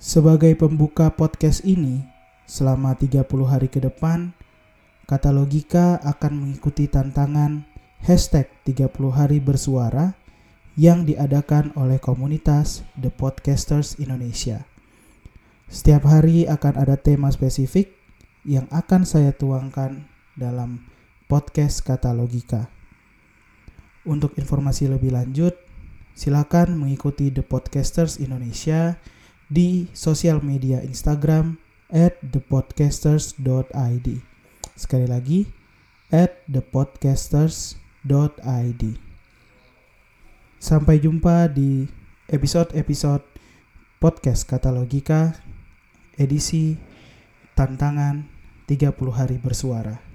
Sebagai pembuka podcast ini, selama 30 hari ke depan, Kata Logika akan mengikuti tantangan hashtag 30 hari bersuara yang diadakan oleh komunitas The Podcasters Indonesia. Setiap hari akan ada tema spesifik yang akan saya tuangkan dalam podcast Kata Logika. Untuk informasi lebih lanjut, silakan mengikuti The Podcasters Indonesia di sosial media Instagram at thepodcasters.id. Sekali lagi, at thepodcasters.id. Sampai jumpa di episode-episode podcast Kata Logika edisi tantangan 30 hari bersuara.